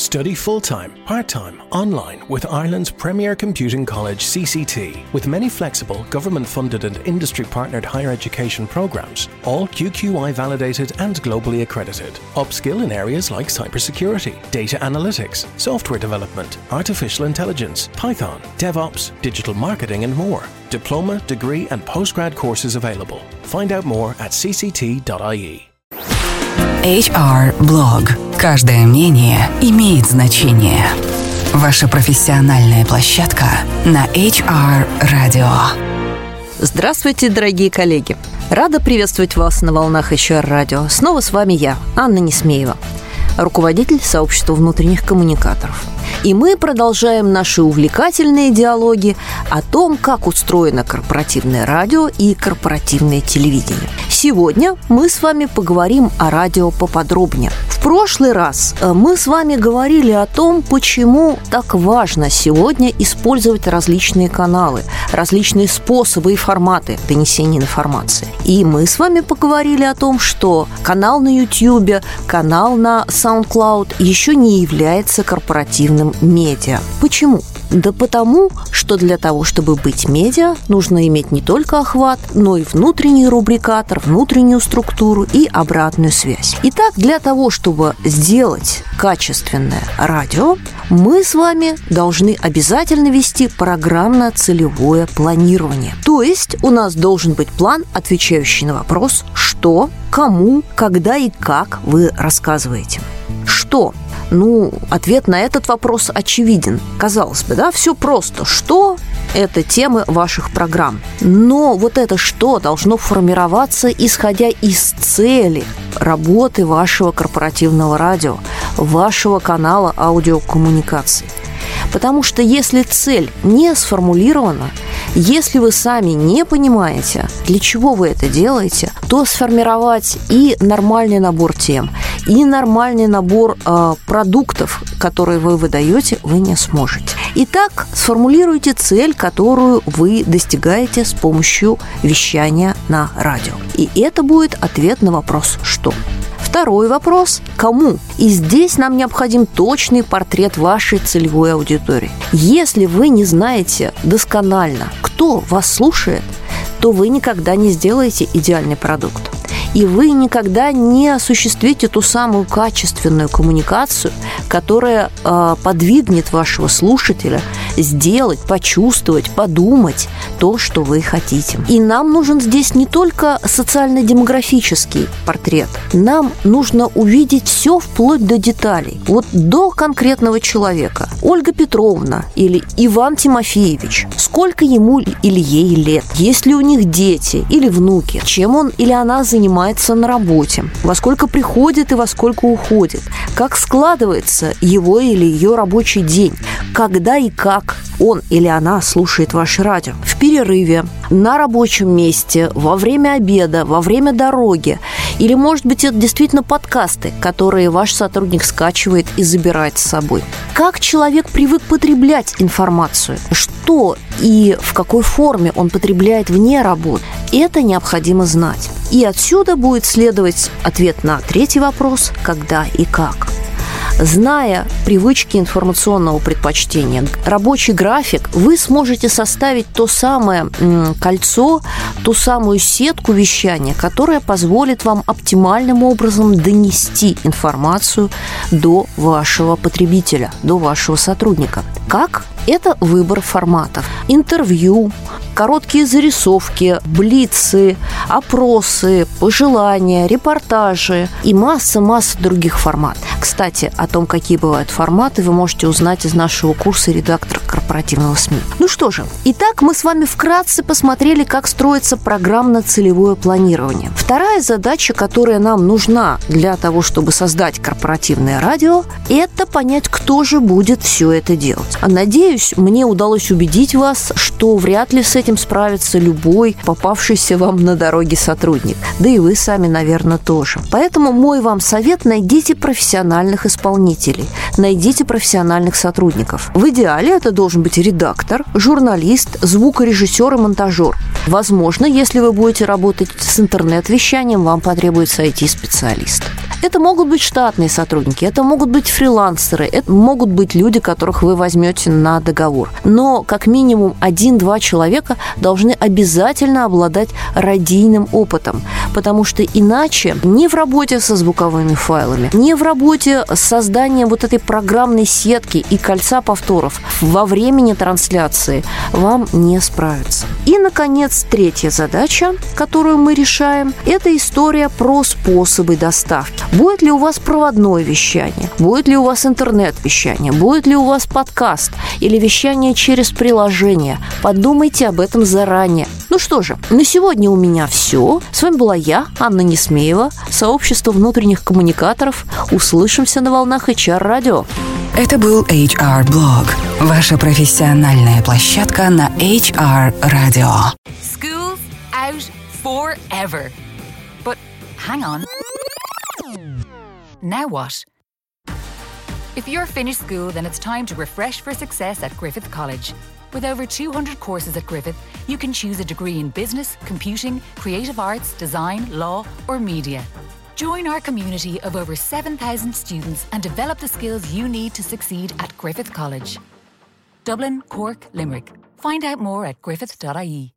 Study full time, part time, online with Ireland's premier computing college, CCT, with many flexible, government funded and industry partnered higher education programmes, all QQI validated and globally accredited. Upskill in areas like cybersecurity, data analytics, software development, artificial intelligence, Python, DevOps, digital marketing, and more. Diploma, degree, and postgrad courses available. Find out more at cct.ie. HR Blog. Каждое мнение имеет значение. Ваша профессиональная площадка на HR Radio. Здравствуйте, дорогие коллеги! Рада приветствовать вас на волнах HR Radio. Снова с вами я, Анна Несмеева, руководитель сообщества внутренних коммуникаторов – и мы продолжаем наши увлекательные диалоги о том, как устроено корпоративное радио и корпоративное телевидение. Сегодня мы с вами поговорим о радио поподробнее. В прошлый раз э, мы с вами говорили о том, почему так важно сегодня использовать различные каналы, различные способы и форматы донесения информации. И мы с вами поговорили о том, что канал на YouTube, канал на SoundCloud еще не является корпоративным медиа. Почему? Да потому, что для того, чтобы быть медиа, нужно иметь не только охват, но и внутренний рубрикатор, внутреннюю структуру и обратную связь. Итак, для того, чтобы сделать качественное радио, мы с вами должны обязательно вести программно-целевое планирование. То есть у нас должен быть план, отвечающий на вопрос, что, кому, когда и как вы рассказываете. Что ну, ответ на этот вопрос очевиден. Казалось бы, да, все просто. Что это темы ваших программ. Но вот это что должно формироваться, исходя из цели работы вашего корпоративного радио, вашего канала аудиокоммуникации. Потому что если цель не сформулирована, если вы сами не понимаете, для чего вы это делаете, то сформировать и нормальный набор тем, и нормальный набор э, продуктов, которые вы выдаете, вы не сможете. Итак, сформулируйте цель, которую вы достигаете с помощью вещания на радио. И это будет ответ на вопрос «что?». Второй вопрос – кому? И здесь нам необходим точный портрет вашей целевой аудитории. Если вы не знаете досконально, кто вас слушает, то вы никогда не сделаете идеальный продукт и вы никогда не осуществите ту самую качественную коммуникацию, которая э, подвигнет вашего слушателя сделать, почувствовать, подумать то, что вы хотите. И нам нужен здесь не только социально-демографический портрет, нам нужно увидеть все вплоть до деталей, вот до конкретного человека. Ольга Петровна или Иван Тимофеевич, сколько ему или ей лет, есть ли у них дети или внуки, чем он или она занимается на работе, во сколько приходит и во сколько уходит, как складывается его или ее рабочий день, когда и как он или она слушает ваше радио. В перерыве, на рабочем месте, во время обеда, во время дороги. Или, может быть, это действительно подкасты, которые ваш сотрудник скачивает и забирает с собой. Как человек привык потреблять информацию? Что и в какой форме он потребляет вне работы? Это необходимо знать. И отсюда будет следовать ответ на третий вопрос – когда и как. Зная привычки информационного предпочтения, рабочий график, вы сможете составить то самое кольцо, ту самую сетку вещания, которая позволит вам оптимальным образом донести информацию до вашего потребителя, до вашего сотрудника. Как? Это выбор форматов. Интервью, короткие зарисовки, блицы, опросы, пожелания, репортажи и масса-масса других форматов. Кстати, о том, какие бывают форматы, вы можете узнать из нашего курса «Редактор корпоративного СМИ». Ну что же, итак, мы с вами вкратце посмотрели, как строится программно-целевое планирование. Вторая задача, которая нам нужна для того, чтобы создать корпоративное радио, это понять, кто же будет все это делать. Надеюсь, мне удалось убедить вас, что вряд ли с этим справится любой попавшийся вам на дороге сотрудник. Да и вы сами, наверное, тоже. Поэтому мой вам совет – найдите профессиональных исполнителей, найдите профессиональных сотрудников. В идеале это должен быть редактор, журналист, звукорежиссер и монтажер. Возможно, если вы будете работать с интернет-вещанием, вам потребуется IT-специалист. Это могут быть штатные сотрудники, это могут быть фрилансеры, это могут быть люди, которых вы возьмете на договор. Но как минимум один-два человека должны обязательно обладать радийным опытом, потому что иначе ни в работе со звуковыми файлами, ни в работе с созданием вот этой программной сетки и кольца повторов во времени трансляции вам не справиться. И, наконец, третья задача, которую мы решаем, это история про способы доставки. Будет ли у вас проводное вещание? Будет ли у вас интернет-вещание? Будет ли у вас подкаст или вещание через приложение? Подумайте об этом заранее. Ну что же, на сегодня у меня все. С вами была я, Анна Несмеева, сообщество внутренних коммуникаторов. Услышимся на волнах HR-радио. Это был HR Blog, ваша профессиональная площадка на HR Radio. School's out forever. But hang on. Now what? If you're finished school, then it's time to refresh for success at Griffith College. With over 200 courses at Griffith, you can choose a degree in business, computing, creative arts, design, law, or media. Join our community of over 7,000 students and develop the skills you need to succeed at Griffith College. Dublin, Cork, Limerick. Find out more at griffith.ie.